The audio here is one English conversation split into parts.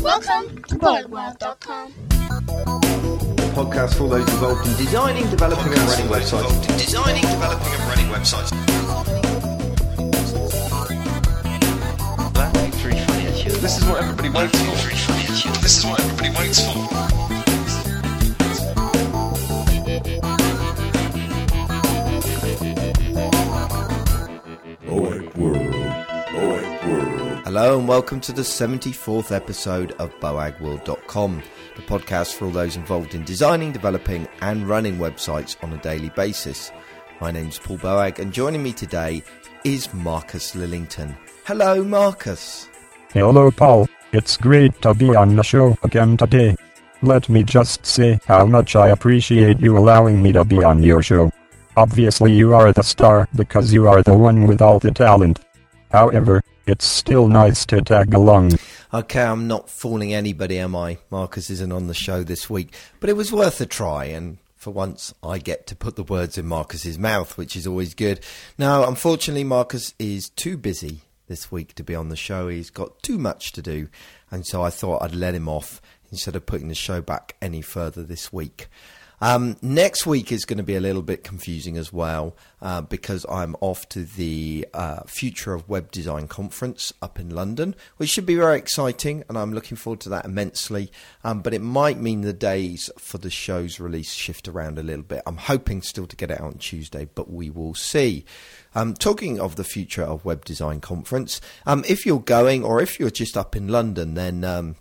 Welcome to BoagWorld.com. podcast for those involved in designing, developing, and running websites. Designing, developing, and running websites. This is what everybody waits for. This is what everybody waits for. World. Boag World. Hello, and welcome to the 74th episode of BoagWorld.com, the podcast for all those involved in designing, developing, and running websites on a daily basis. My name's Paul Boag, and joining me today is Marcus Lillington. Hello, Marcus. Hello, Paul. It's great to be on the show again today. Let me just say how much I appreciate you allowing me to be on your show. Obviously, you are the star because you are the one with all the talent. However, it's still nice to tag along. Okay, I'm not fooling anybody, am I? Marcus isn't on the show this week, but it was worth a try, and for once I get to put the words in Marcus's mouth, which is always good. Now, unfortunately, Marcus is too busy this week to be on the show. He's got too much to do, and so I thought I'd let him off instead of putting the show back any further this week. Um, next week is going to be a little bit confusing as well uh, because I'm off to the uh, Future of Web Design conference up in London, which should be very exciting, and I'm looking forward to that immensely. Um, but it might mean the days for the show's release shift around a little bit. I'm hoping still to get it out on Tuesday, but we will see. Um, talking of the Future of Web Design conference, um, if you're going or if you're just up in London, then um,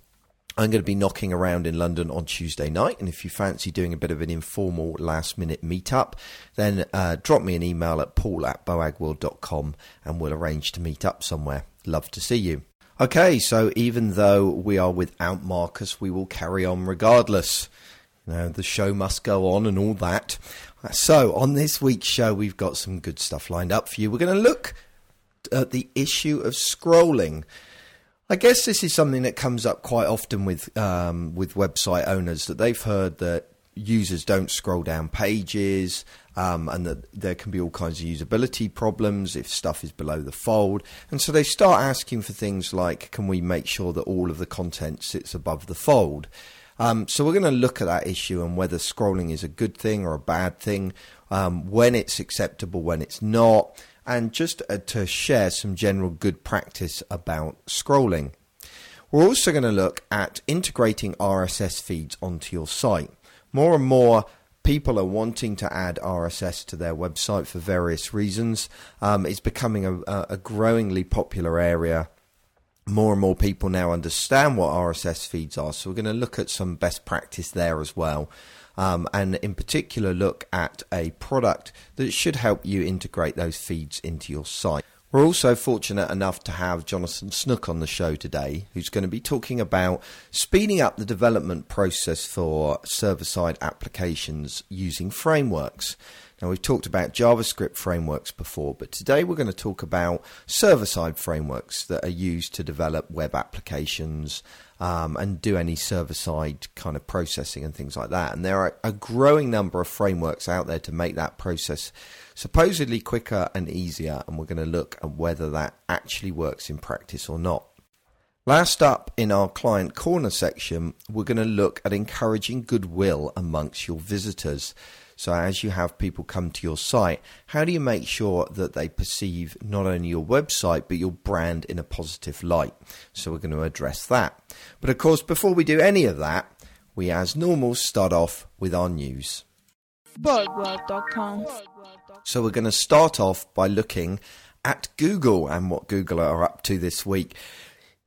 I'm going to be knocking around in London on Tuesday night, and if you fancy doing a bit of an informal last minute meetup, then uh, drop me an email at paul at boagworld.com and we'll arrange to meet up somewhere. Love to see you. Okay, so even though we are without Marcus, we will carry on regardless. You know, the show must go on and all that. So, on this week's show, we've got some good stuff lined up for you. We're going to look at the issue of scrolling. I guess this is something that comes up quite often with um, with website owners that they've heard that users don't scroll down pages um, and that there can be all kinds of usability problems if stuff is below the fold. And so they start asking for things like, can we make sure that all of the content sits above the fold? Um, so we're going to look at that issue and whether scrolling is a good thing or a bad thing, um, when it's acceptable, when it's not, and just uh, to share some general good practice about scrolling. We're also going to look at integrating RSS feeds onto your site. More and more people are wanting to add RSS to their website for various reasons. Um, it's becoming a, a growingly popular area more and more people now understand what RSS feeds are. So we're going to look at some best practice there as well. Um, and in particular, look at a product that should help you integrate those feeds into your site. We're also fortunate enough to have Jonathan Snook on the show today, who's going to be talking about speeding up the development process for server side applications using frameworks. Now, we've talked about JavaScript frameworks before, but today we're going to talk about server side frameworks that are used to develop web applications um, and do any server side kind of processing and things like that. And there are a growing number of frameworks out there to make that process supposedly quicker and easier. And we're going to look at whether that actually works in practice or not. Last up in our client corner section, we're going to look at encouraging goodwill amongst your visitors. So, as you have people come to your site, how do you make sure that they perceive not only your website but your brand in a positive light? So, we're going to address that. But of course, before we do any of that, we as normal start off with our news. So, we're going to start off by looking at Google and what Google are up to this week.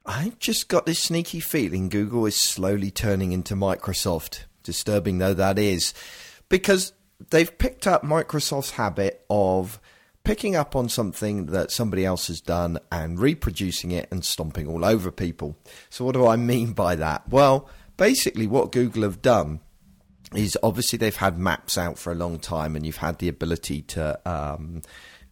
I've just got this sneaky feeling Google is slowly turning into Microsoft, disturbing though that is, because they've picked up Microsoft's habit of picking up on something that somebody else has done and reproducing it and stomping all over people. So, what do I mean by that? Well, basically, what Google have done is obviously they've had maps out for a long time and you've had the ability to. Um,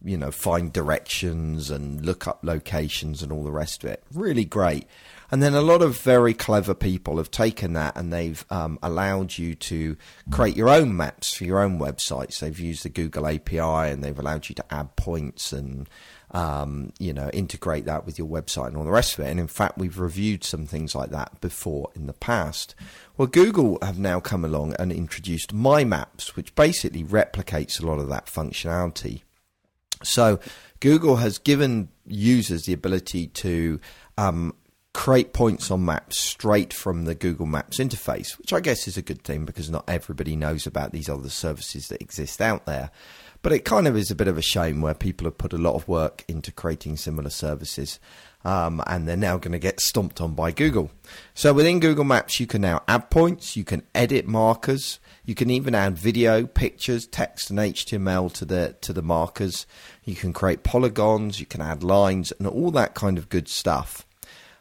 you know, find directions and look up locations and all the rest of it. Really great. And then a lot of very clever people have taken that and they've um, allowed you to create your own maps for your own websites. They've used the Google API and they've allowed you to add points and um, you know integrate that with your website and all the rest of it. And in fact, we've reviewed some things like that before in the past. Well, Google have now come along and introduced My Maps, which basically replicates a lot of that functionality. So Google has given users the ability to um, create points on maps straight from the Google Maps interface, which I guess is a good thing because not everybody knows about these other services that exist out there. But it kind of is a bit of a shame where people have put a lot of work into creating similar services. Um, and they're now going to get stomped on by Google. So within Google Maps, you can now add points, you can edit markers, you can even add video, pictures, text, and HTML to the to the markers. You can create polygons, you can add lines, and all that kind of good stuff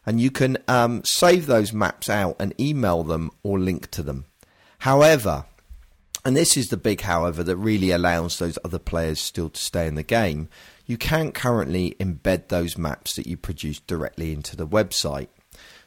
and you can um, save those maps out and email them or link to them. However, and this is the big however that really allows those other players still to stay in the game, you can't currently embed those maps that you produce directly into the website.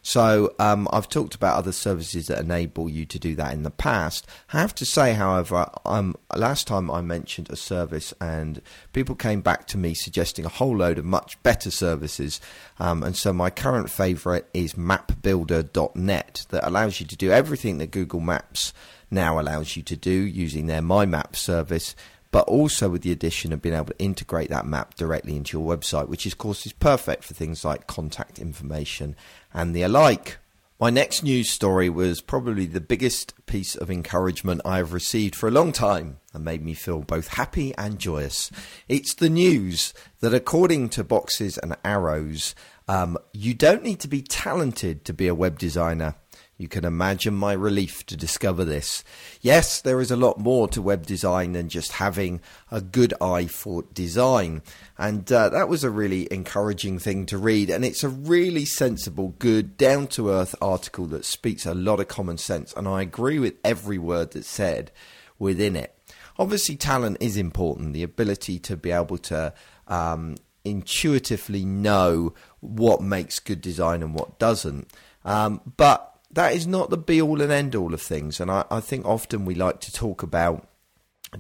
So um, I've talked about other services that enable you to do that in the past. I have to say, however, um, last time I mentioned a service and people came back to me suggesting a whole load of much better services. Um, and so my current favourite is mapbuilder.net that allows you to do everything that Google Maps now allows you to do using their My Map service but also with the addition of being able to integrate that map directly into your website, which of course is perfect for things like contact information and the alike. My next news story was probably the biggest piece of encouragement I have received for a long time and made me feel both happy and joyous. It's the news that, according to Boxes and Arrows, um, you don't need to be talented to be a web designer. You can imagine my relief to discover this. Yes, there is a lot more to web design than just having a good eye for design. And uh, that was a really encouraging thing to read. And it's a really sensible, good, down to earth article that speaks a lot of common sense. And I agree with every word that's said within it. Obviously, talent is important, the ability to be able to. Um, intuitively know what makes good design and what doesn't. Um, but that is not the be all and end all of things. And I, I think often we like to talk about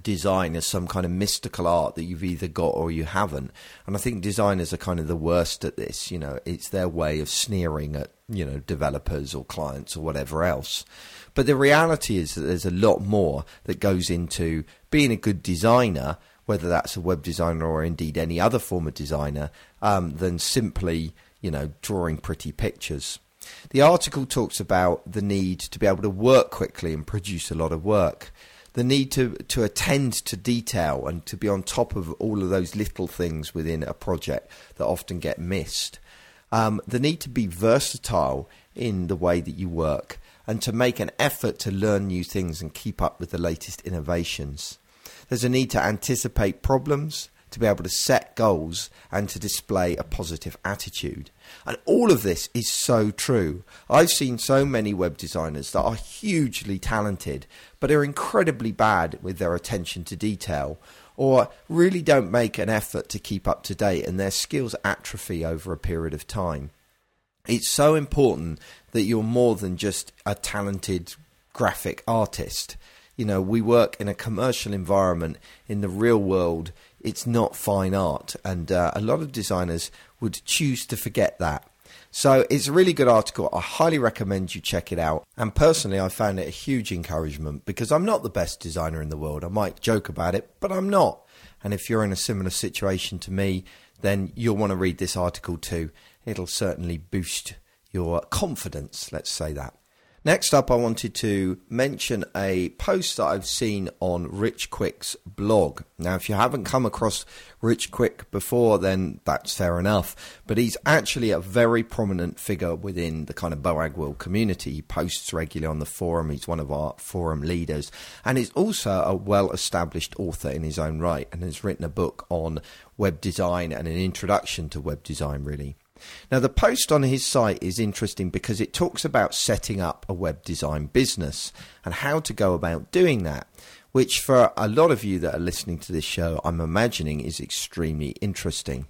design as some kind of mystical art that you've either got or you haven't. And I think designers are kind of the worst at this. You know, it's their way of sneering at, you know, developers or clients or whatever else. But the reality is that there's a lot more that goes into being a good designer, whether that's a web designer or indeed any other form of designer, um, than simply, you know, drawing pretty pictures. The article talks about the need to be able to work quickly and produce a lot of work, the need to, to attend to detail and to be on top of all of those little things within a project that often get missed, um, the need to be versatile in the way that you work and to make an effort to learn new things and keep up with the latest innovations. There's a need to anticipate problems to be able to set goals and to display a positive attitude. And all of this is so true. I've seen so many web designers that are hugely talented, but are incredibly bad with their attention to detail, or really don't make an effort to keep up to date, and their skills atrophy over a period of time. It's so important that you're more than just a talented graphic artist. You know, we work in a commercial environment in the real world it's not fine art, and uh, a lot of designers would choose to forget that. So it's a really good article. I highly recommend you check it out. And personally, I found it a huge encouragement because I'm not the best designer in the world. I might joke about it, but I'm not. And if you're in a similar situation to me, then you'll want to read this article too. It'll certainly boost your confidence, let's say that. Next up, I wanted to mention a post that I've seen on Rich Quick's blog. Now, if you haven't come across Rich Quick before, then that's fair enough. But he's actually a very prominent figure within the kind of Boagworld community. He posts regularly on the forum. He's one of our forum leaders. And he's also a well established author in his own right and has written a book on web design and an introduction to web design, really. Now, the post on his site is interesting because it talks about setting up a web design business and how to go about doing that, which for a lot of you that are listening to this show, I'm imagining is extremely interesting.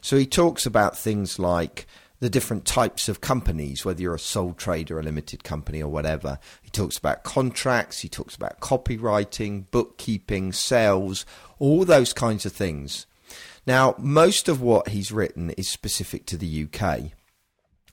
So he talks about things like the different types of companies, whether you're a sole trader, a limited company, or whatever. He talks about contracts, he talks about copywriting, bookkeeping, sales, all those kinds of things. Now, most of what he's written is specific to the UK.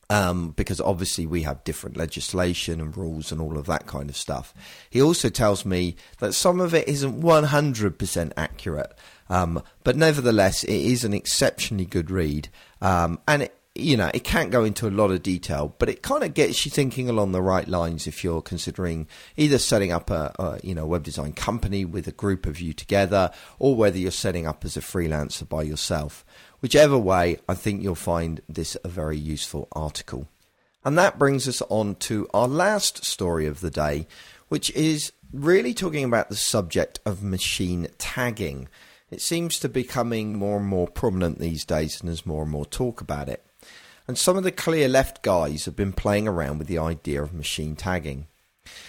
Um, because obviously we have different legislation and rules and all of that kind of stuff. He also tells me that some of it isn't 100% accurate, um, but nevertheless, it is an exceptionally good read. Um, and it, you know, it can't go into a lot of detail, but it kind of gets you thinking along the right lines if you're considering either setting up a, a, you know web design company with a group of you together, or whether you're setting up as a freelancer by yourself. Whichever way, I think you'll find this a very useful article. And that brings us on to our last story of the day, which is really talking about the subject of machine tagging. It seems to be becoming more and more prominent these days, and there's more and more talk about it. And some of the Clearleft guys have been playing around with the idea of machine tagging.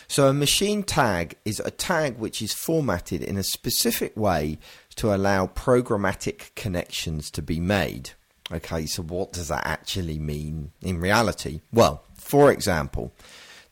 So, a machine tag is a tag which is formatted in a specific way to allow programmatic connections to be made. Okay, so what does that actually mean in reality? Well, for example,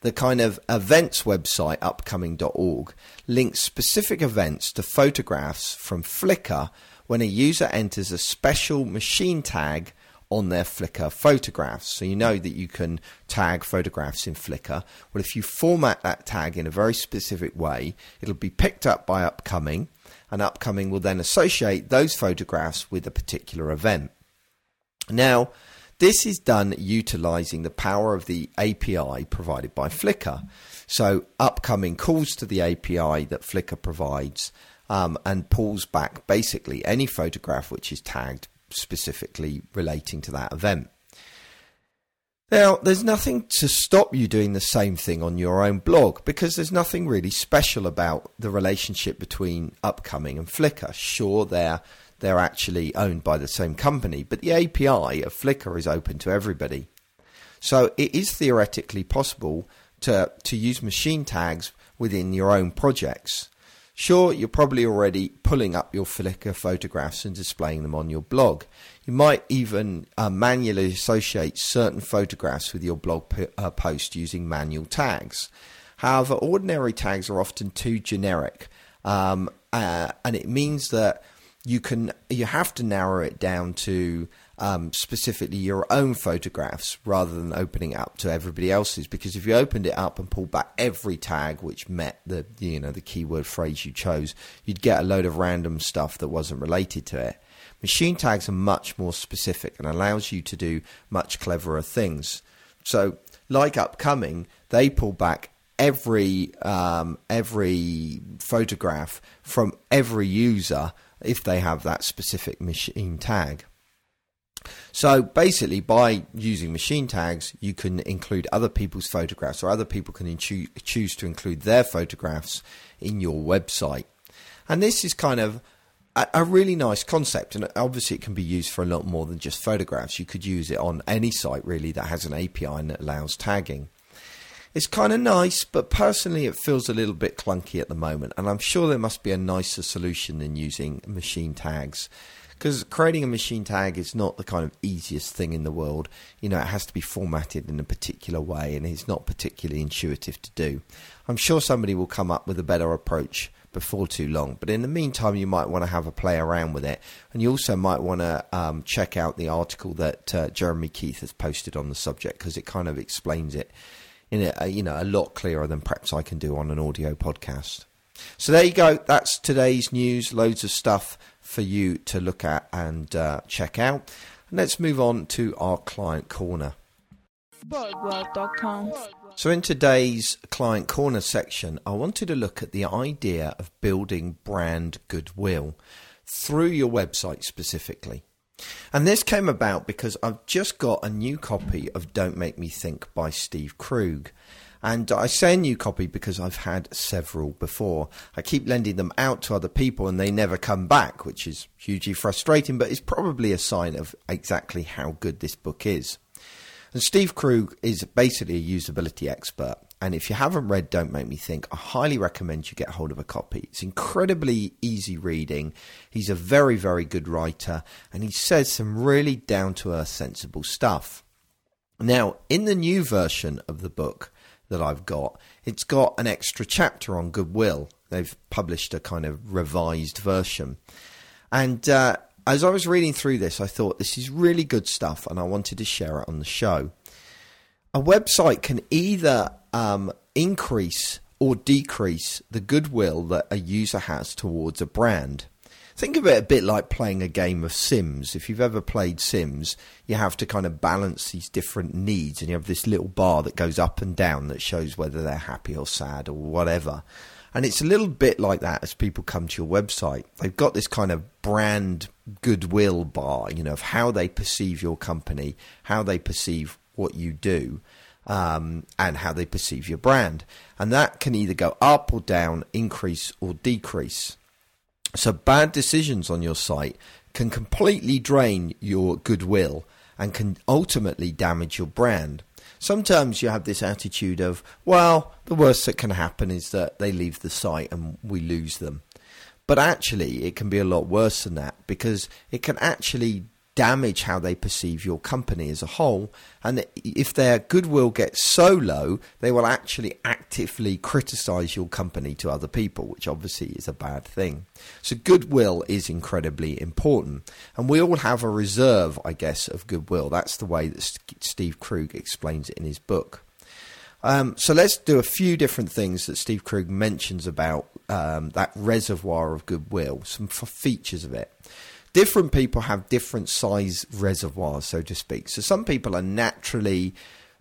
the kind of events website upcoming.org links specific events to photographs from Flickr when a user enters a special machine tag on their Flickr photographs. So you know that you can tag photographs in Flickr. Well, if you format that tag in a very specific way, it'll be picked up by Upcoming, and Upcoming will then associate those photographs with a particular event. Now, this is done utilizing the power of the API provided by Flickr. So, Upcoming calls to the API that Flickr provides um, and pulls back basically any photograph which is tagged specifically relating to that event. Now, there's nothing to stop you doing the same thing on your own blog because there's nothing really special about the relationship between Upcoming and Flickr. Sure, they're they're actually owned by the same company, but the API of Flickr is open to everybody. So it is theoretically possible to to use machine tags within your own projects. Sure, you're probably already pulling up your Flickr photographs and displaying them on your blog. You might even uh, manually associate certain photographs with your blog p- uh, post using manual tags. However, ordinary tags are often too generic, um, uh, and it means that you can you have to narrow it down to um, specifically your own photographs rather than opening it up to everybody else's. Because if you opened it up and pulled back every tag which met the you know the keyword phrase you chose, you'd get a load of random stuff that wasn't related to it. Machine tags are much more specific and allows you to do much cleverer things. So, like upcoming, they pull back every um, every photograph from every user if they have that specific machine tag. So basically, by using machine tags, you can include other people's photographs, or other people can choo- choose to include their photographs in your website. And this is kind of a, a, really nice concept, and obviously, it can be used for a lot more than just photographs. You could use it on any site really that has an API and that allows tagging. It's kind of nice, but personally, it feels a little bit clunky at the moment, and I'm sure there must be a nicer solution than using machine tags because creating a machine tag is not the kind of easiest thing in the world. You know, it has to be formatted in a particular way, and it's not particularly intuitive to do. I'm sure somebody will come up with a better approach before too long. But in the meantime, you might want to have a play around with it, and you also might want to um, check out the article that uh, Jeremy Keith has posted on the subject because it kind of explains it in a you know a lot clearer than perhaps I can do on an audio podcast. So there you go. That's today's news. Loads of stuff for you to look at and uh, check out. And let's move on to our client corner. So, in today's client corner section, I wanted to look at the idea of building brand goodwill through your website specifically. And this came about because I've just got a new copy of Don't Make Me Think by Steve Krug. And I say a new copy because I've had several before. I keep lending them out to other people and they never come back, which is hugely frustrating, but it's probably a sign of exactly how good this book is. And Steve Krug is basically a usability expert. And if you haven't read Don't Make Me Think, I highly recommend you get hold of a copy. It's incredibly easy reading. He's a very, very good writer and he says some really down to earth, sensible stuff. Now, in the new version of the book that I've got, it's got an extra chapter on goodwill. They've published a kind of revised version. And uh, as I was reading through this, I thought this is really good stuff and I wanted to share it on the show. A website can either um, increase or decrease the goodwill that a user has towards a brand. Think of it a bit like playing a game of Sims. If you've ever played Sims, you have to kind of balance these different needs, and you have this little bar that goes up and down that shows whether they're happy or sad or whatever. And it's a little bit like that as people come to your website. They've got this kind of brand goodwill bar, you know, of how they perceive your company, how they perceive what you do, um, and how they perceive your brand. And that can either go up or down, increase or decrease. So bad decisions on your site can completely drain your goodwill and can ultimately damage your brand. Sometimes you have this attitude of, well, the worst that can happen is that they leave the site and we lose them. But actually, it can be a lot worse than that because it can actually damage how they perceive your company as a whole. And if their goodwill gets so low, they will actually actively criticize your company to other people, which obviously is a bad thing. So, goodwill is incredibly important. And we all have a reserve, I guess, of goodwill. That's the way that Steve Krug explains it in his book. Um, so let's do a few different things that Steve Krug mentions about um, that reservoir of goodwill, some features of it different people have different size reservoirs, so to speak. So some people are naturally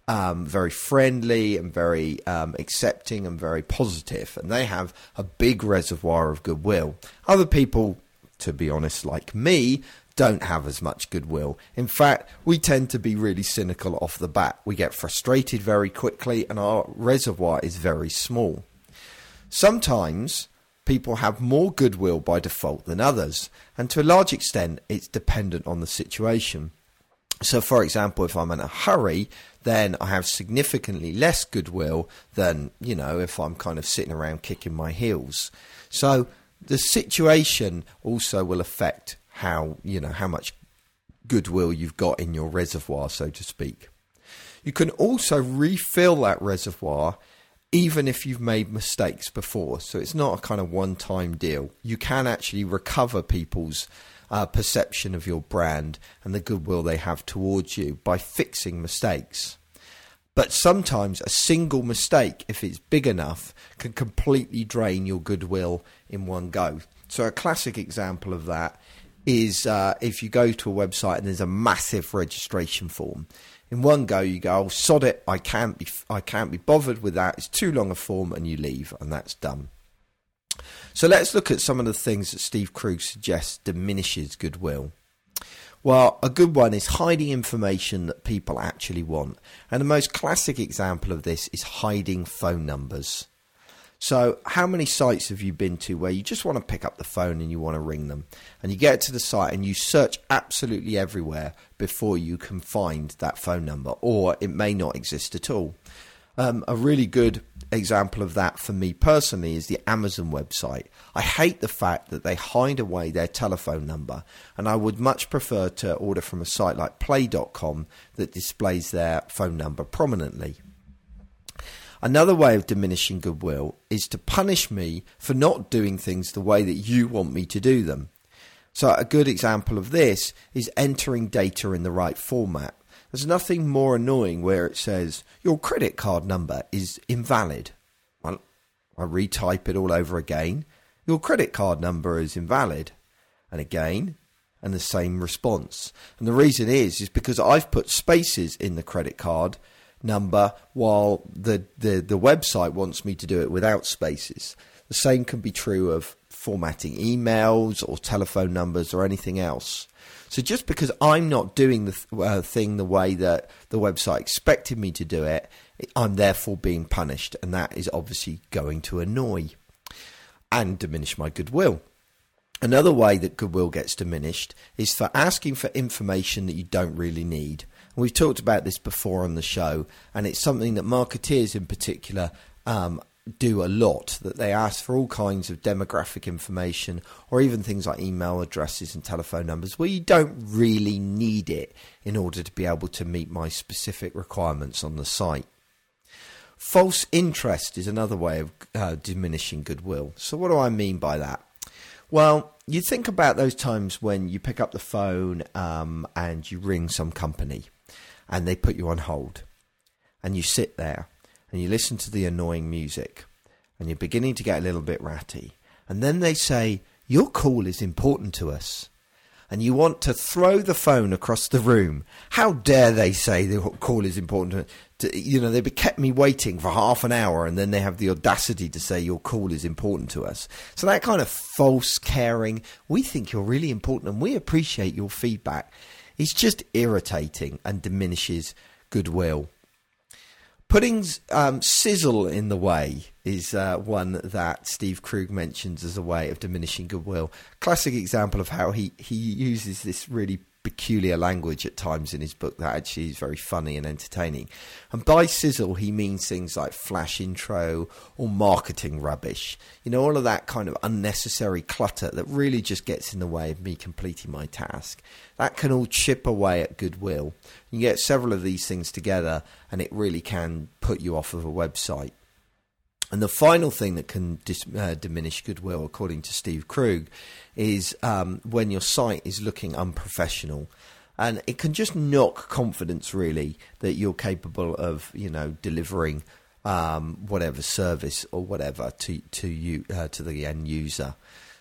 um, very friendly and very um, accepting and very positive, and they have a big reservoir of goodwill. Other people, to be honest, like me, don't have as much goodwill. In fact, we tend to be really cynical off the bat. We get frustrated very quickly, and our reservoir is very small. Sometimes people have more goodwill by default than others, and to a large extent, it's dependent on the situation. So, for example, if I'm in a hurry, then I have significantly less goodwill than, you know, if I'm kind of sitting around kicking my heels. So, the situation also will affect how, you know, how much goodwill you've got in your reservoir, so to speak. You can also refill that reservoir even if you've made mistakes before. So it's not a kind of one time deal. You can actually recover people's uh, perception of your brand and the goodwill they have towards you by fixing mistakes. But sometimes a single mistake, if it's big enough, can completely drain your goodwill in one go. So, a classic example of that is uh, if you go to a website and there's a massive registration form in one go you go, oh, sod it, I can't be, I can't be bothered with that. It's too long a form, and you leave, and that's done. So let's look at some of the things that Steve Krug suggests diminishes goodwill. Well, a good one is hiding information that people actually want. And the most classic example of this is hiding phone numbers. So, how many sites have you been to where you just want to pick up the phone and you want to ring them? And you get to the site and you search absolutely everywhere before you can find that phone number, or it may not exist at all. Um, a really good example of that for me personally is the Amazon website. I hate the fact that they hide away their telephone number, and I would much prefer to order from a site like Play.com that displays their phone number prominently. Another way of diminishing goodwill is to punish me for not doing things the way that you want me to do them. So, a good example of this is entering data in the right format. There's nothing more annoying where it says your credit card number is invalid. Well, I retype it all over again. Your credit card number is invalid. And again, and the same response. And the reason is is because I've put spaces in the credit card number while the, the, the website wants me to do it without spaces. The same can be true of formatting emails or telephone numbers or anything else. So just because I'm not doing the th- uh, thing the way that the website expected me to do it, I'm therefore being punished, and that is obviously going to annoy and diminish my goodwill. Another way that goodwill gets diminished is for asking for information that you don't really need. We've talked about this before on the show, and it's something that marketeers in particular um, do a lot that they ask for all kinds of demographic information or even things like email addresses and telephone numbers where you don't really need it in order to be able to meet my specific requirements on the site. False interest is another way of uh, diminishing goodwill. So, what do I mean by that? Well, you think about those times when you pick up the phone um, and you ring some company and they put you on hold and you sit there and you listen to the annoying music and you're beginning to get a little bit ratty. And then they say, Your call is important to us. And you want to throw the phone across the room. How dare they say the call is important to, you know, they've kept me waiting for half an hour and then they have the audacity to say your call is important to us. So that kind of false caring, we think you're really important and we appreciate your feedback. It's just irritating and diminishes goodwill. Putting um, sizzle in the way is uh, one that Steve Krug mentions as a way of diminishing goodwill. Classic example of how he, he uses this really peculiar language at times in his book that actually is very funny and entertaining. And by sizzle, he means things like flash intro or marketing rubbish. You know, all of that kind of unnecessary clutter that really just gets in the way of me completing my task. That can all chip away at goodwill. You get several of these things together, and it really can put you off of a website. And the final thing that can dis- uh, diminish goodwill, according to Steve Krug, is um, when your site is looking unprofessional. And it can just knock confidence, really, that you're capable of, you know, delivering um, whatever service or whatever to to you uh, to the end user.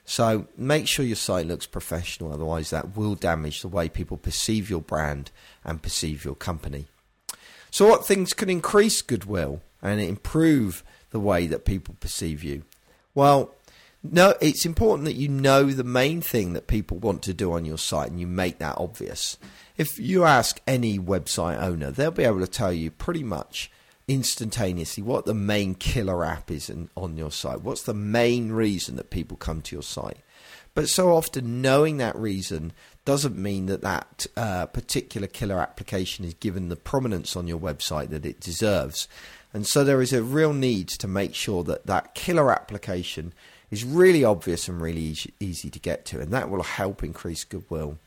So make sure your site looks professional, otherwise that will damage the way people perceive your brand and perceive your company. So what things can increase goodwill and improve the way that people perceive you? Well, no, it's important that you know the main thing that people want to do on your site and you make that obvious. If you ask any website owner, they'll be able to tell you pretty much instantaneously what the main killer app is in, on your site. What's the main reason that people come to your site? But so often, knowing that reason doesn't mean that that uh, particular killer application is given the prominence on your website that it deserves. And so there is a real need to make sure that that killer application is really obvious and really easy, easy to get to, and that will help increase goodwill.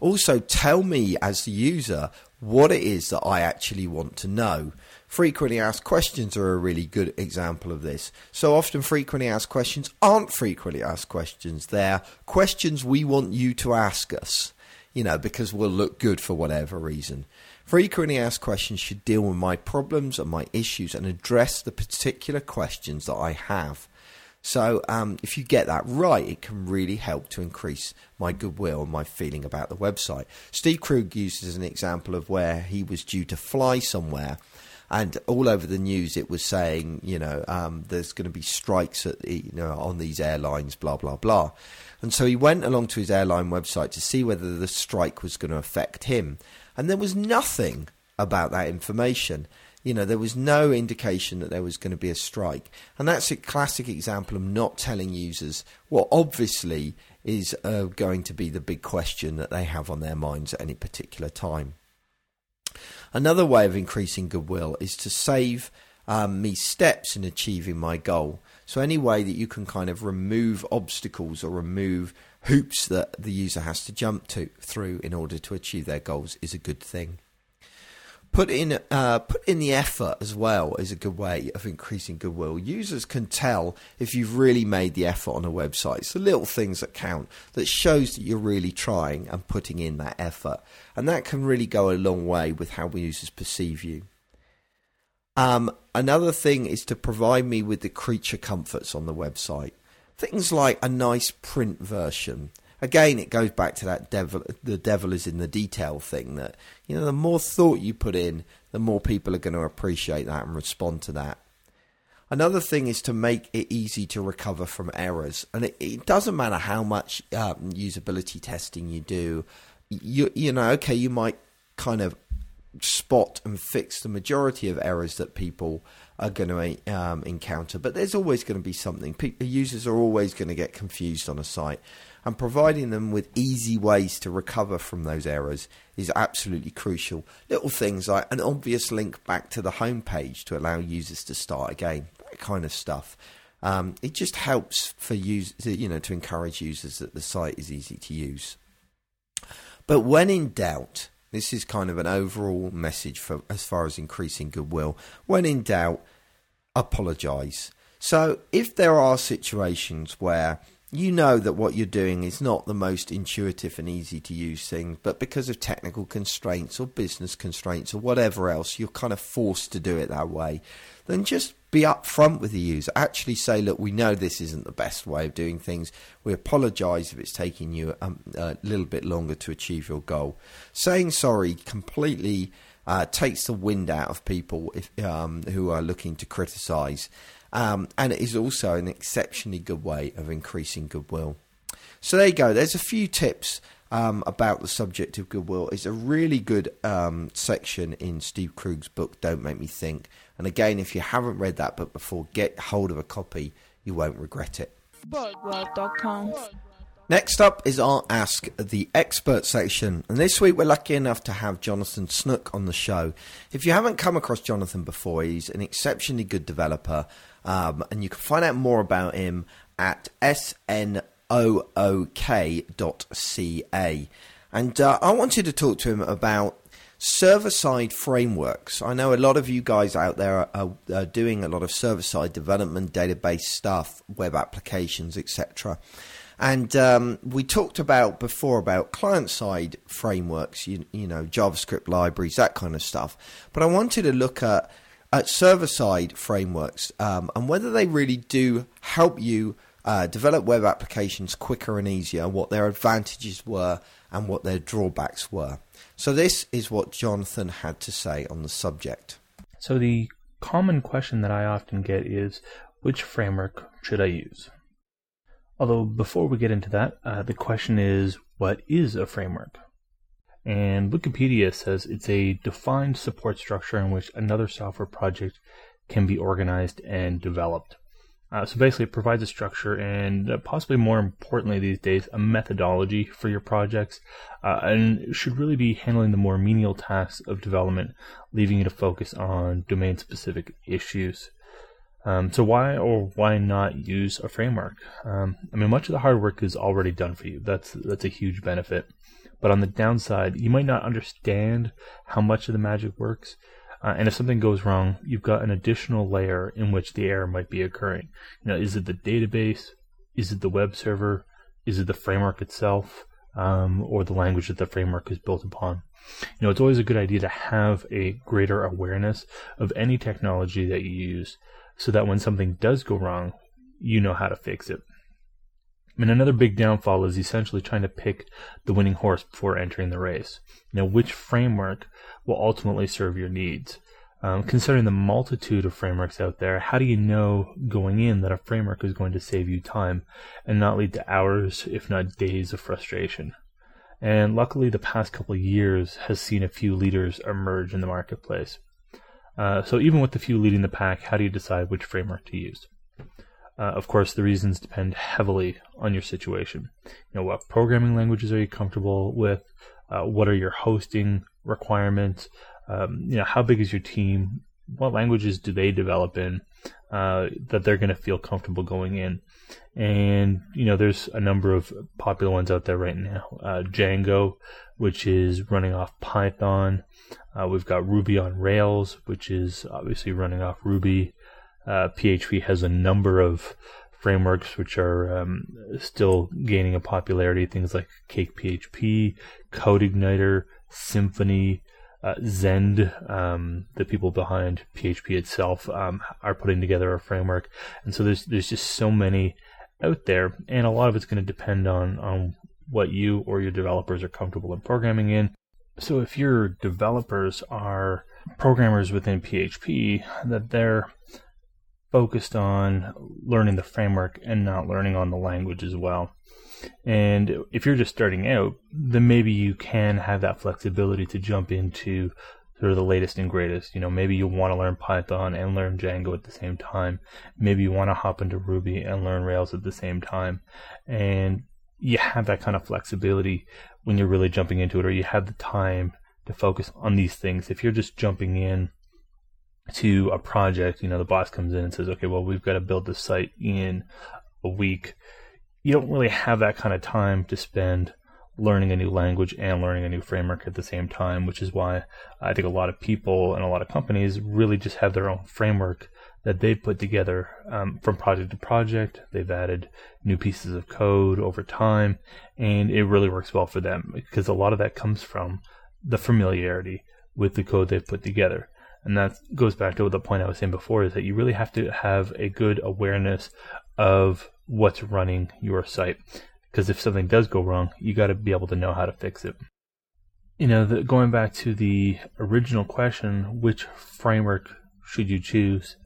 Also, tell me as the user what it is that I actually want to know. Frequently asked questions are a really good example of this. So often, frequently asked questions aren't frequently asked questions. They're questions we want you to ask us, you know, because we'll look good for whatever reason. Frequently asked questions should deal with my problems and my issues and address the particular questions that I have. So um, if you get that right, it can really help to increase my goodwill and my feeling about the website. Steve Krug uses an example of where he was due to fly somewhere. And all over the news, it was saying, you know, um, there's going to be strikes at the, you know, on these airlines, blah blah blah. And so he went along to his airline website to see whether the strike was going to affect him, and there was nothing about that information. You know, there was no indication that there was going to be a strike. And that's a classic example of not telling users what obviously is uh, going to be the big question that they have on their minds at any particular time. Another way of increasing goodwill is to save um, me steps in achieving my goal. So, any way that you can kind of remove obstacles or remove hoops that the user has to jump to through in order to achieve their goals is a good thing put in uh, put in the effort as well is a good way of increasing goodwill. Users can tell if you've really made the effort on a website. It's the little things that count that shows that you're really trying and putting in that effort, and that can really go a long way with how users perceive you. Um, another thing is to provide me with the creature comforts on the website. Things like a nice print version, again, it goes back to that devil. The devil is in the detail thing. That you know, the more thought you put in, the more people are going to appreciate that and respond to that. Another thing is to make it easy to recover from errors, and it, it doesn't matter how much um, usability testing you do. You you know, okay, you might kind of spot and fix the majority of errors that people are going to um, encounter, but there's always going to be something. People, users are always going to get confused on a site and providing them with easy ways to recover from those errors is absolutely crucial. Little things like an obvious link back to the home page to allow users to start again. that kind of stuff. Um, it just helps for use, you know, to encourage users that the site is easy to use. But when in doubt, this is kind of an overall message for as far as increasing goodwill. When in doubt, apologize. So if there are situations where you know that what you're doing is not the most intuitive and easy to use thing, but because of technical constraints or business constraints or whatever else, you're kind of forced to do it that way, then just be upfront with the user. Actually say, look, we know this isn't the best way of doing things. We apologise if it's taking you a, a, little bit longer to achieve your goal. Saying sorry completely uh, takes the wind out of people if, um, who are looking to criticise um, and it is also an exceptionally good way of increasing goodwill. So there you go. There's a few tips um, about the subject of goodwill. It's a really good um, section in Steve Krug's book, Don't Make Me Think. And again, if you haven't read that book before, get hold of a copy. You won't regret it. Next up is our Ask the Expert section, and this week we're lucky enough to have Jonathan Snook on the show. If you haven't come across Jonathan before, he's an exceptionally good developer, um, and you can find out more about him at snook.ca. And uh, I wanted to talk to him about server side frameworks. I know a lot of you guys out there are, are, doing a lot of server side development, database stuff, web applications, etc. And um, we talked about before about client side frameworks, you, you know, JavaScript libraries, that kind of stuff. But I wanted to look at, at server side frameworks um, and whether they really do help you uh, develop web applications quicker and easier, what their advantages were, and what their drawbacks were. So, this is what Jonathan had to say on the subject. So, the common question that I often get is which framework should I use? Although before we get into that, uh, the question is, what is a framework? And Wikipedia says it's a defined support structure in which another software project can be organized and developed. Uh, so basically, it provides a structure and uh, possibly more importantly these days, a methodology for your projects, uh, and should really be handling the more menial tasks of development, leaving you to focus on domain specific issues. Um, so why or why not use a framework? Um, I mean, much of the hard work is already done for you. That's that's a huge benefit. But on the downside, you might not understand how much of the magic works. Uh, and if something goes wrong, you've got an additional layer in which the error might be occurring. You know, is it the database? Is it the web server? Is it the framework itself? Um, or the language that the framework is built upon? You know, it's always a good idea to have a greater awareness of any technology that you use so that when something does go wrong, you know how to fix it. And another big downfall is essentially trying to pick the winning horse before entering the race. Now, which framework will ultimately serve your needs? Um, considering the multitude of frameworks out there, how do you know going in that a framework is going to save you time and not lead to hours, if not days, of frustration? And luckily, the past couple years has seen a few leaders emerge in the marketplace. Uh, so even with the few leading the pack, how do you decide which framework to use? Uh, of course, the reasons depend heavily on your situation. You know, what programming languages are you comfortable with? Uh, what are your hosting requirements? Um, you know, how big is your team? What languages do they develop in uh, that they're going to feel comfortable going in? And you know, there's a number of popular ones out there right now. Uh, Django, which is running off Python. Uh, we've got Ruby on Rails, which is obviously running off Ruby. Uh, PHP has a number of frameworks which are um, still gaining a popularity. Things like Cake PHP, Code CodeIgniter, Symfony, uh, Zend, um, the people behind PHP itself, um, are putting together a framework. And so there's there's just so many out there, and a lot of it's going to depend on on what you or your developers are comfortable in programming in. So if your developers are programmers within PHP, that they're focused on learning the framework and not learning on the language as well. And if you're just starting out, then maybe you can have that flexibility to jump into sort of the latest and greatest. You know, maybe you want to learn Python and learn Django at the same time. Maybe you want to hop into Ruby and learn Rails at the same time. And you have that kind of flexibility when you're really jumping into it, or you have the time to focus on these things. If you're just jumping in to a project, you know, the boss comes in and says, okay, well, we've got to build this site in a week. You don't really have that kind of time to spend learning a new language and learning a new framework at the same time, which is why I think a lot of people and a lot of companies really just have their own framework that they've put together um, from project to project. They've added new pieces of code over time, and it really works well for them because a lot of that comes from the familiarity with the code they've put together. And that goes back to the point I was saying before is that you really have to have a good awareness of what's running your site. Because if something does go wrong, you got to be able to know how to fix it. You know, the, going back to the original question, which framework should you choose?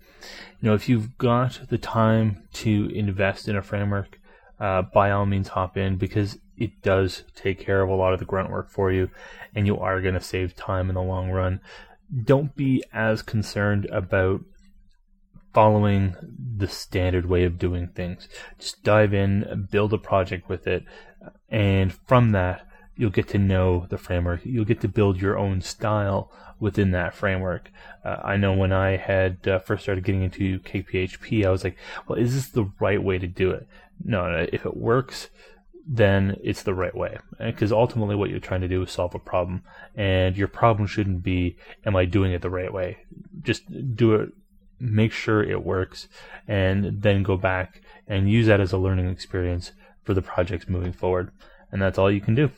You know, if you've got the time to invest in a framework, uh, by all means hop in because it does take care of a lot of the grunt work for you and you are going to save time in the long run. Don't be as concerned about following the standard way of doing things. Just dive in, build a project with it, and from that, you'll get to know the framework. You'll get to build your own style within that framework. Uh, I know when I had uh, first started getting into CakePHP, I was like, well, is this the right way to do it? No, no if it works, then it's the right way. Because ultimately, what you're trying to do is solve a problem, and your problem shouldn't be, am I doing it the right way? Just do it, make sure it works, and then go back and use that as a learning experience for the projects moving forward. And that's all you can do.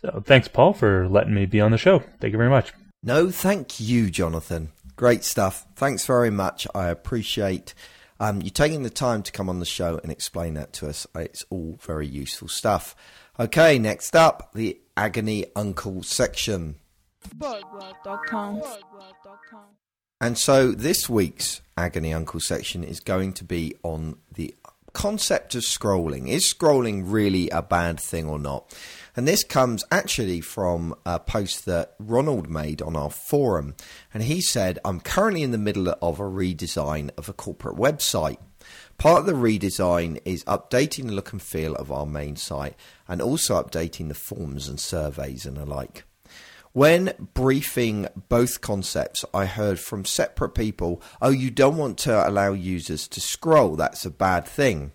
So thanks, Paul, for letting me be on the show. Thank you very much. No, thank you, Jonathan. Great stuff. Thanks very much. I appreciate um, you taking the time to come on the show and explain that to us. It's all very useful stuff. Okay, next up, the Agony Uncle section. BoagWorld.com. And so this week's Agony Uncle section is going to be on the concept of scrolling. Is scrolling really a bad thing or not? And this comes actually from a post that Ronald made on our forum. And he said, I'm currently in the middle of a redesign of a corporate website. Part of the redesign is updating the look and feel of our main site and also updating the forms and surveys and the like. When briefing both concepts, I heard from separate people, oh, you don't want to allow users to scroll, that's a bad thing.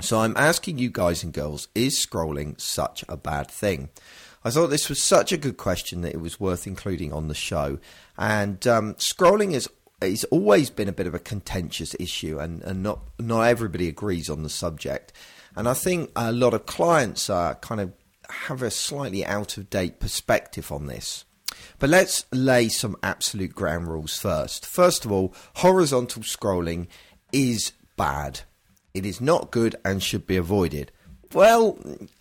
So I'm asking you guys and girls, is scrolling such a bad thing? I thought this was such a good question that it was worth including on the show. And um, scrolling is it's always been a bit of a contentious issue, and, and not not everybody agrees on the subject. And I think a lot of clients are kind of have a slightly out of date perspective on this. But let's lay some absolute ground rules first. First of all, horizontal scrolling is bad. It is not good and should be avoided. Well,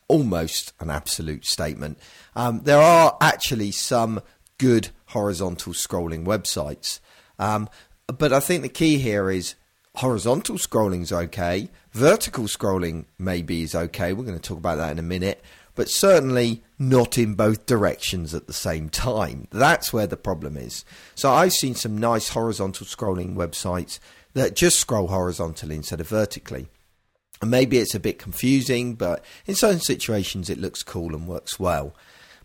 almost an absolute statement. Um, there are actually some good horizontal scrolling websites. Um, but I think the key here is horizontal scrolling is okay. Vertical scrolling maybe is okay. We're going to talk about that in a minute. But certainly not in both directions at the same time. That's where the problem is. So I've seen some nice horizontal scrolling websites that just scroll horizontally instead of vertically. And maybe it's a bit confusing, but in certain situations it looks cool and works well.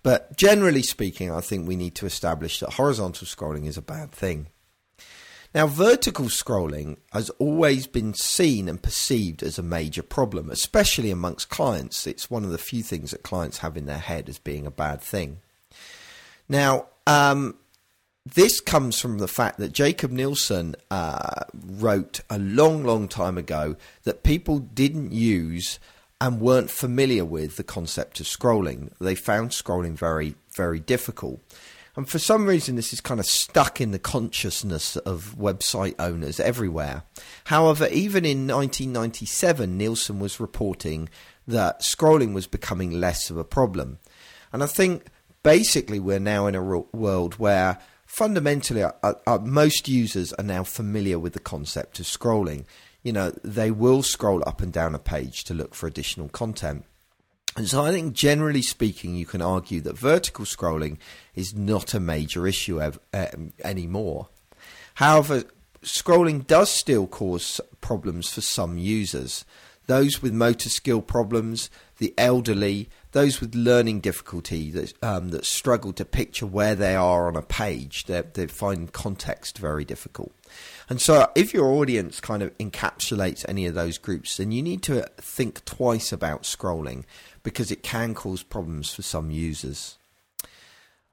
But generally speaking, I think we need to establish that horizontal scrolling is a bad thing. Now, vertical scrolling has always been seen and perceived as a major problem, especially amongst clients. It's one of the few things that clients have in their head as being a bad thing. Now, um, this comes from the fact that Jakob Nielsen uh, wrote a long, long time ago that people didn't use and weren't familiar with the concept of scrolling. They found scrolling very, very difficult. And for some reason, this is kind of stuck in the consciousness of website owners everywhere. However, even in 1997, Nielsen was reporting that scrolling was becoming less of a problem. And I think basically we're now in a world where fundamentally, uh, uh, most users are now familiar with the concept of scrolling. You know, they will scroll up and down a page to look for additional content. And so I think generally speaking, you can argue that vertical scrolling is not a major issue uh, anymore. However, scrolling does still cause problems for some users. Those with motor skill problems, the elderly, those with learning difficulty that um, that struggle to picture where they are on a page. They find context very difficult. And so, if your audience kind of encapsulates any of those groups, then you need to think twice about scrolling because it can cause problems for some users.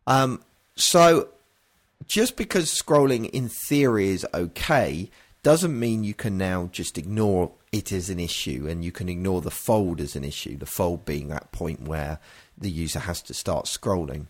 Um, so, just because scrolling in theory is okay doesn't mean you can now just ignore it as an issue and you can ignore the fold as an issue, the fold being that point where the user has to start scrolling.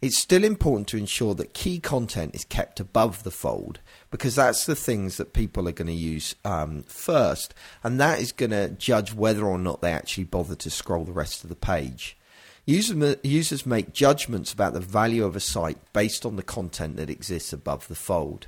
It's still important to ensure that key content is kept above the fold because that's the things that people are going to use um, first, and that is going to judge whether or not they actually bother to scroll the rest of the page. Users make judgments about the value of a site based on the content that exists above the fold.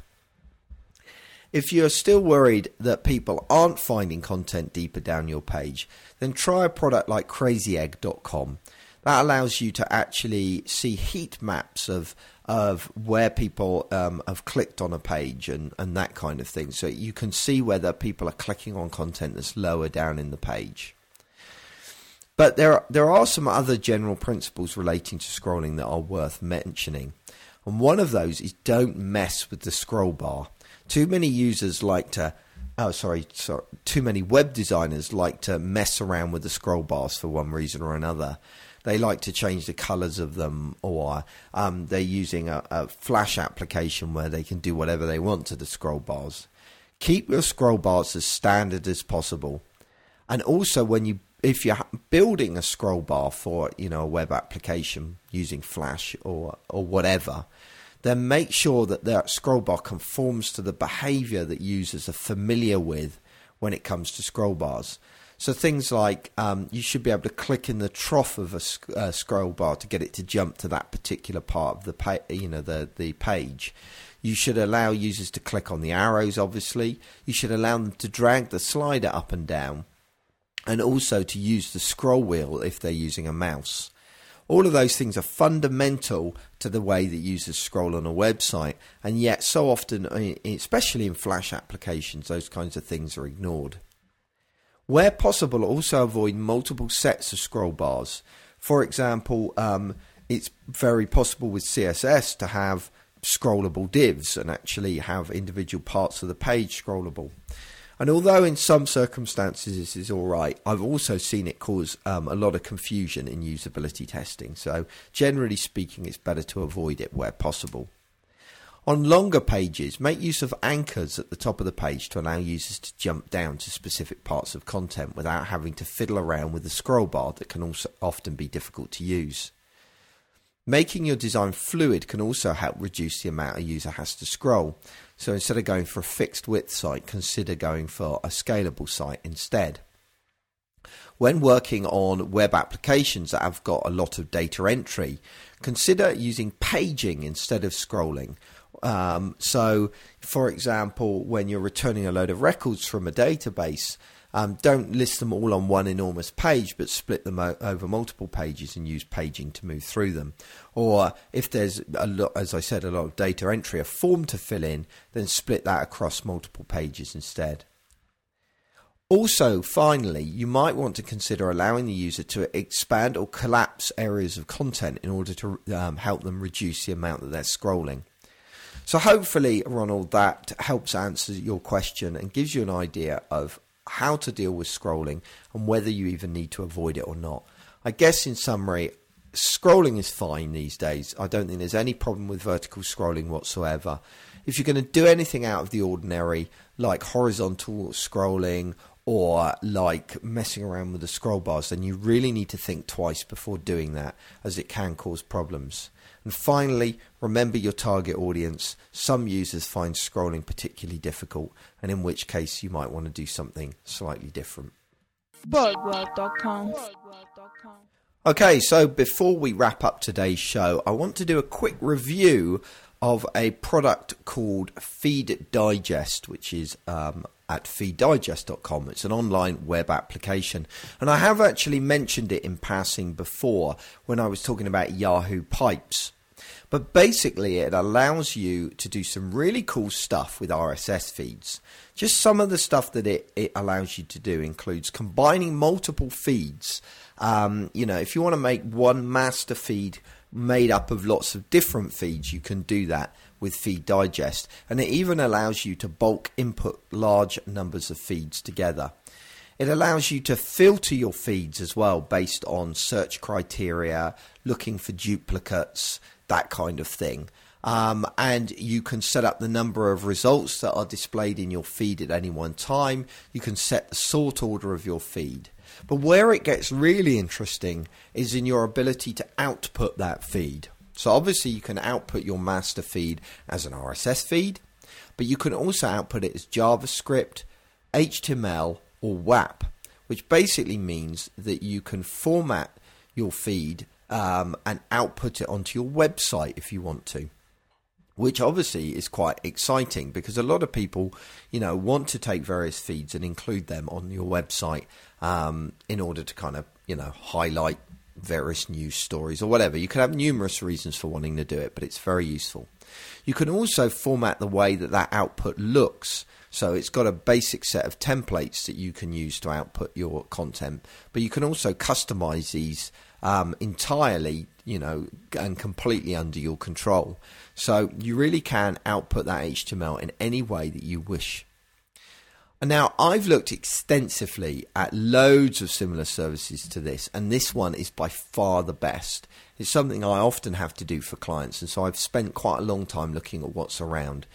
If you're still worried that people aren't finding content deeper down your page, then try a product like crazyegg.com. That allows you to actually see heat maps of of where people um, have clicked on a page and, and that kind of thing. So you can see whether people are clicking on content that's lower down in the page. But there are, there are some other general principles relating to scrolling that are worth mentioning. And one of those is don't mess with the scroll bar. Too many users like to oh sorry, sorry too many web designers like to mess around with the scroll bars for one reason or another they like to change the colors of them or um, they're using a, a, flash application where they can do whatever they want to the scroll bars. Keep your scroll bars as standard as possible. And also when you if you're building a scroll bar for you know a web application using flash or or whatever then make sure that that scroll bar conforms to the behavior that users are familiar with when it comes to scroll bars. So things like um, you should be able to click in the trough of a uh, scroll bar to get it to jump to that particular part of the pa- you know the the page. You should allow users to click on the arrows. Obviously, you should allow them to drag the slider up and down, and also to use the scroll wheel if they're using a mouse. All of those things are fundamental to the way that users scroll on a website, and yet so often, especially in Flash applications, those kinds of things are ignored. Where possible, also avoid multiple sets of scroll bars. For example, um, it's very possible with CSS to have scrollable divs and actually have individual parts of the page scrollable. And although in some circumstances this is all right, I've also seen it cause um, a lot of confusion in usability testing. So, generally speaking, it's better to avoid it where possible. On longer pages, make use of anchors at the top of the page to allow users to jump down to specific parts of content without having to fiddle around with the scroll bar that can also often be difficult to use. Making your design fluid can also help reduce the amount a user has to scroll. So instead of going for a fixed width site, consider going for a scalable site instead. When working on web applications that have got a lot of data entry, consider using paging instead of scrolling. Um, so, for example, when you're returning a load of records from a database, um, don't list them all on one enormous page, but split them o- over multiple pages and use paging to move through them. Or if there's a lot, as I said, a lot of data entry, a form to fill in, then split that across multiple pages instead. Also, finally, you might want to consider allowing the user to expand or collapse areas of content in order to um, help them reduce the amount that they're scrolling. So, hopefully, Ronald, that helps answer your question and gives you an idea of how to deal with scrolling, and whether you even need to avoid it or not. I guess in summary, scrolling is fine these days. I don't think there's any problem with vertical scrolling whatsoever. If you're going to do anything out of the ordinary, like horizontal scrolling or like messing around with the scroll bars, then you really need to think twice before doing that, as it can cause problems. And finally, remember your target audience. Some users find scrolling particularly difficult, and in which case you might want to do something slightly different. Okay, so before we wrap up today's show, I want to do a quick review of a product called Feed Digest, which is um, at feeddigest.com. It's an online web application. And I have actually mentioned it in passing before when I was talking about Yahoo Pipes. But basically, it allows you to do some really cool stuff with RSS feeds. Just some of the stuff that it, it allows you to do includes combining multiple feeds. Um, you know, if you want to make one master feed made up of lots of different feeds, you can do that with Feed Digest. And it even allows you to bulk input large numbers of feeds together. It allows you to filter your feeds as well based on search criteria, looking for duplicates, that kind of thing. Um, and you can set up the number of results that are displayed in your feed at any one time. You can set the sort order of your feed. But where it gets really interesting is in your ability to output that feed. So obviously you can output your master feed as an RSS feed, but you can also output it as JavaScript, HTML, or WAP, which basically means that you can format your feed um, and output it onto your website if you want to which obviously is quite exciting because a lot of people, you know, want to take various feeds and include them on your website um, in order to kind of, you know, highlight various news stories or whatever. You can have numerous reasons for wanting to do it, but it's very useful. You can also format the way that that output looks. So it's got a basic set of templates that you can use to output your content, but you can also customize these um, entirely, you know, and completely under your control. So you really can output that HTML in any way that you wish. And now I've looked extensively at loads of similar services to this, and this one is by far the best. It's something I often have to do for clients, and so I've spent quite a long time looking at what's around.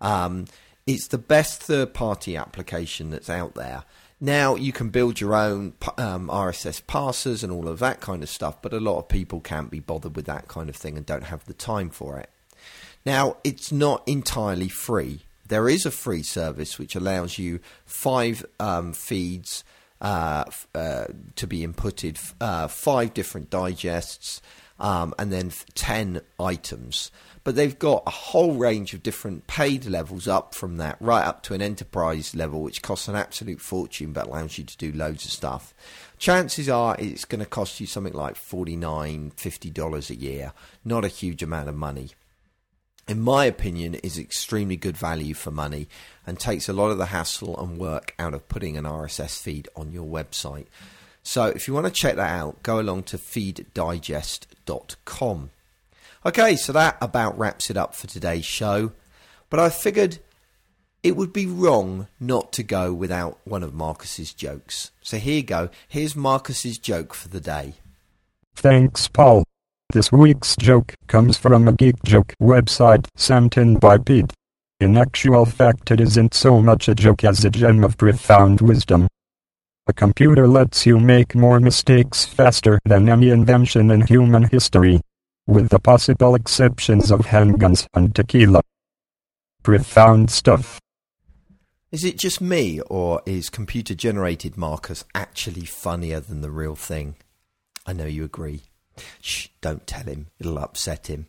Um, it's the best third party application that's out there. Now you can build your own um, RSS parsers and all of that kind of stuff, but a lot of people can't be bothered with that kind of thing and don't have the time for it. Now it's not entirely free. There is a free service which allows you five um, feeds uh, uh, to be inputted, uh, five different digests, um, and then 10 items but they've got a whole range of different paid levels up from that, right up to an enterprise level, which costs an absolute fortune but allows you to do loads of stuff. Chances are it's going to cost you something like $49, $50 a year, not a huge amount of money. In my opinion, is extremely good value for money and takes a lot of the hassle and work out of putting an RSS feed on your website. So if you want to check that out, go along to feeddigest.com. Okay, so that about wraps it up for today's show. But I figured it would be wrong not to go without one of Marcus's jokes. So here you go. Here's Marcus's joke for the day. Thanks, Paul. This week's joke comes from a geek joke website sent in by Pete. In actual fact, it isn't so much a joke as a gem of profound wisdom. A computer lets you make more mistakes faster than any invention in human history with the possible exceptions of handguns and tequila. Profound stuff. Is it just me, or is computer generated Marcus actually funnier than the real thing? I know you agree. Shh, don't tell him, it'll upset him.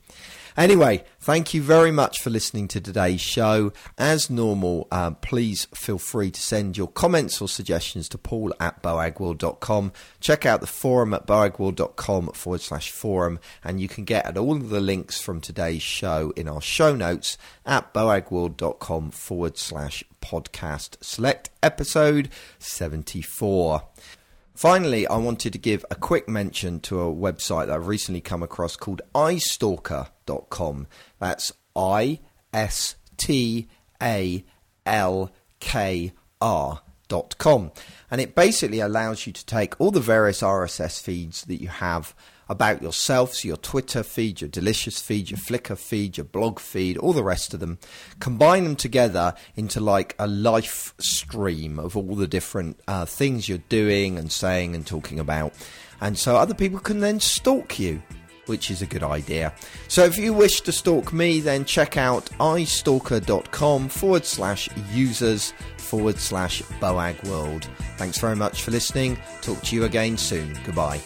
Anyway, thank you very much for listening to today's show. As normal, uh, please feel free to send your comments or suggestions to paul at boagworld.com. Check out the forum at boagworld.com forward slash forum, and you can get at all of the links from today's show in our show notes at boagworld.com forward slash podcast. Select episode 74. Finally, I wanted to give a quick mention to a website that I've recently come across called istalkr.com. That's I S T A L K R.com. And it basically allows you to take all the various RSS feeds that you have about yourself, so your Twitter feed, your Delicious feed, your Flickr feed, your blog feed, all the rest of them, combine them together into like a life stream of all the different uh, things you're doing and saying and talking about. And so other people can then stalk you which is a good idea. So if you wish to stalk me, then check out istalkr.com forward slash users forward slash boag world. Thanks very much for listening. Talk to you again soon. Goodbye.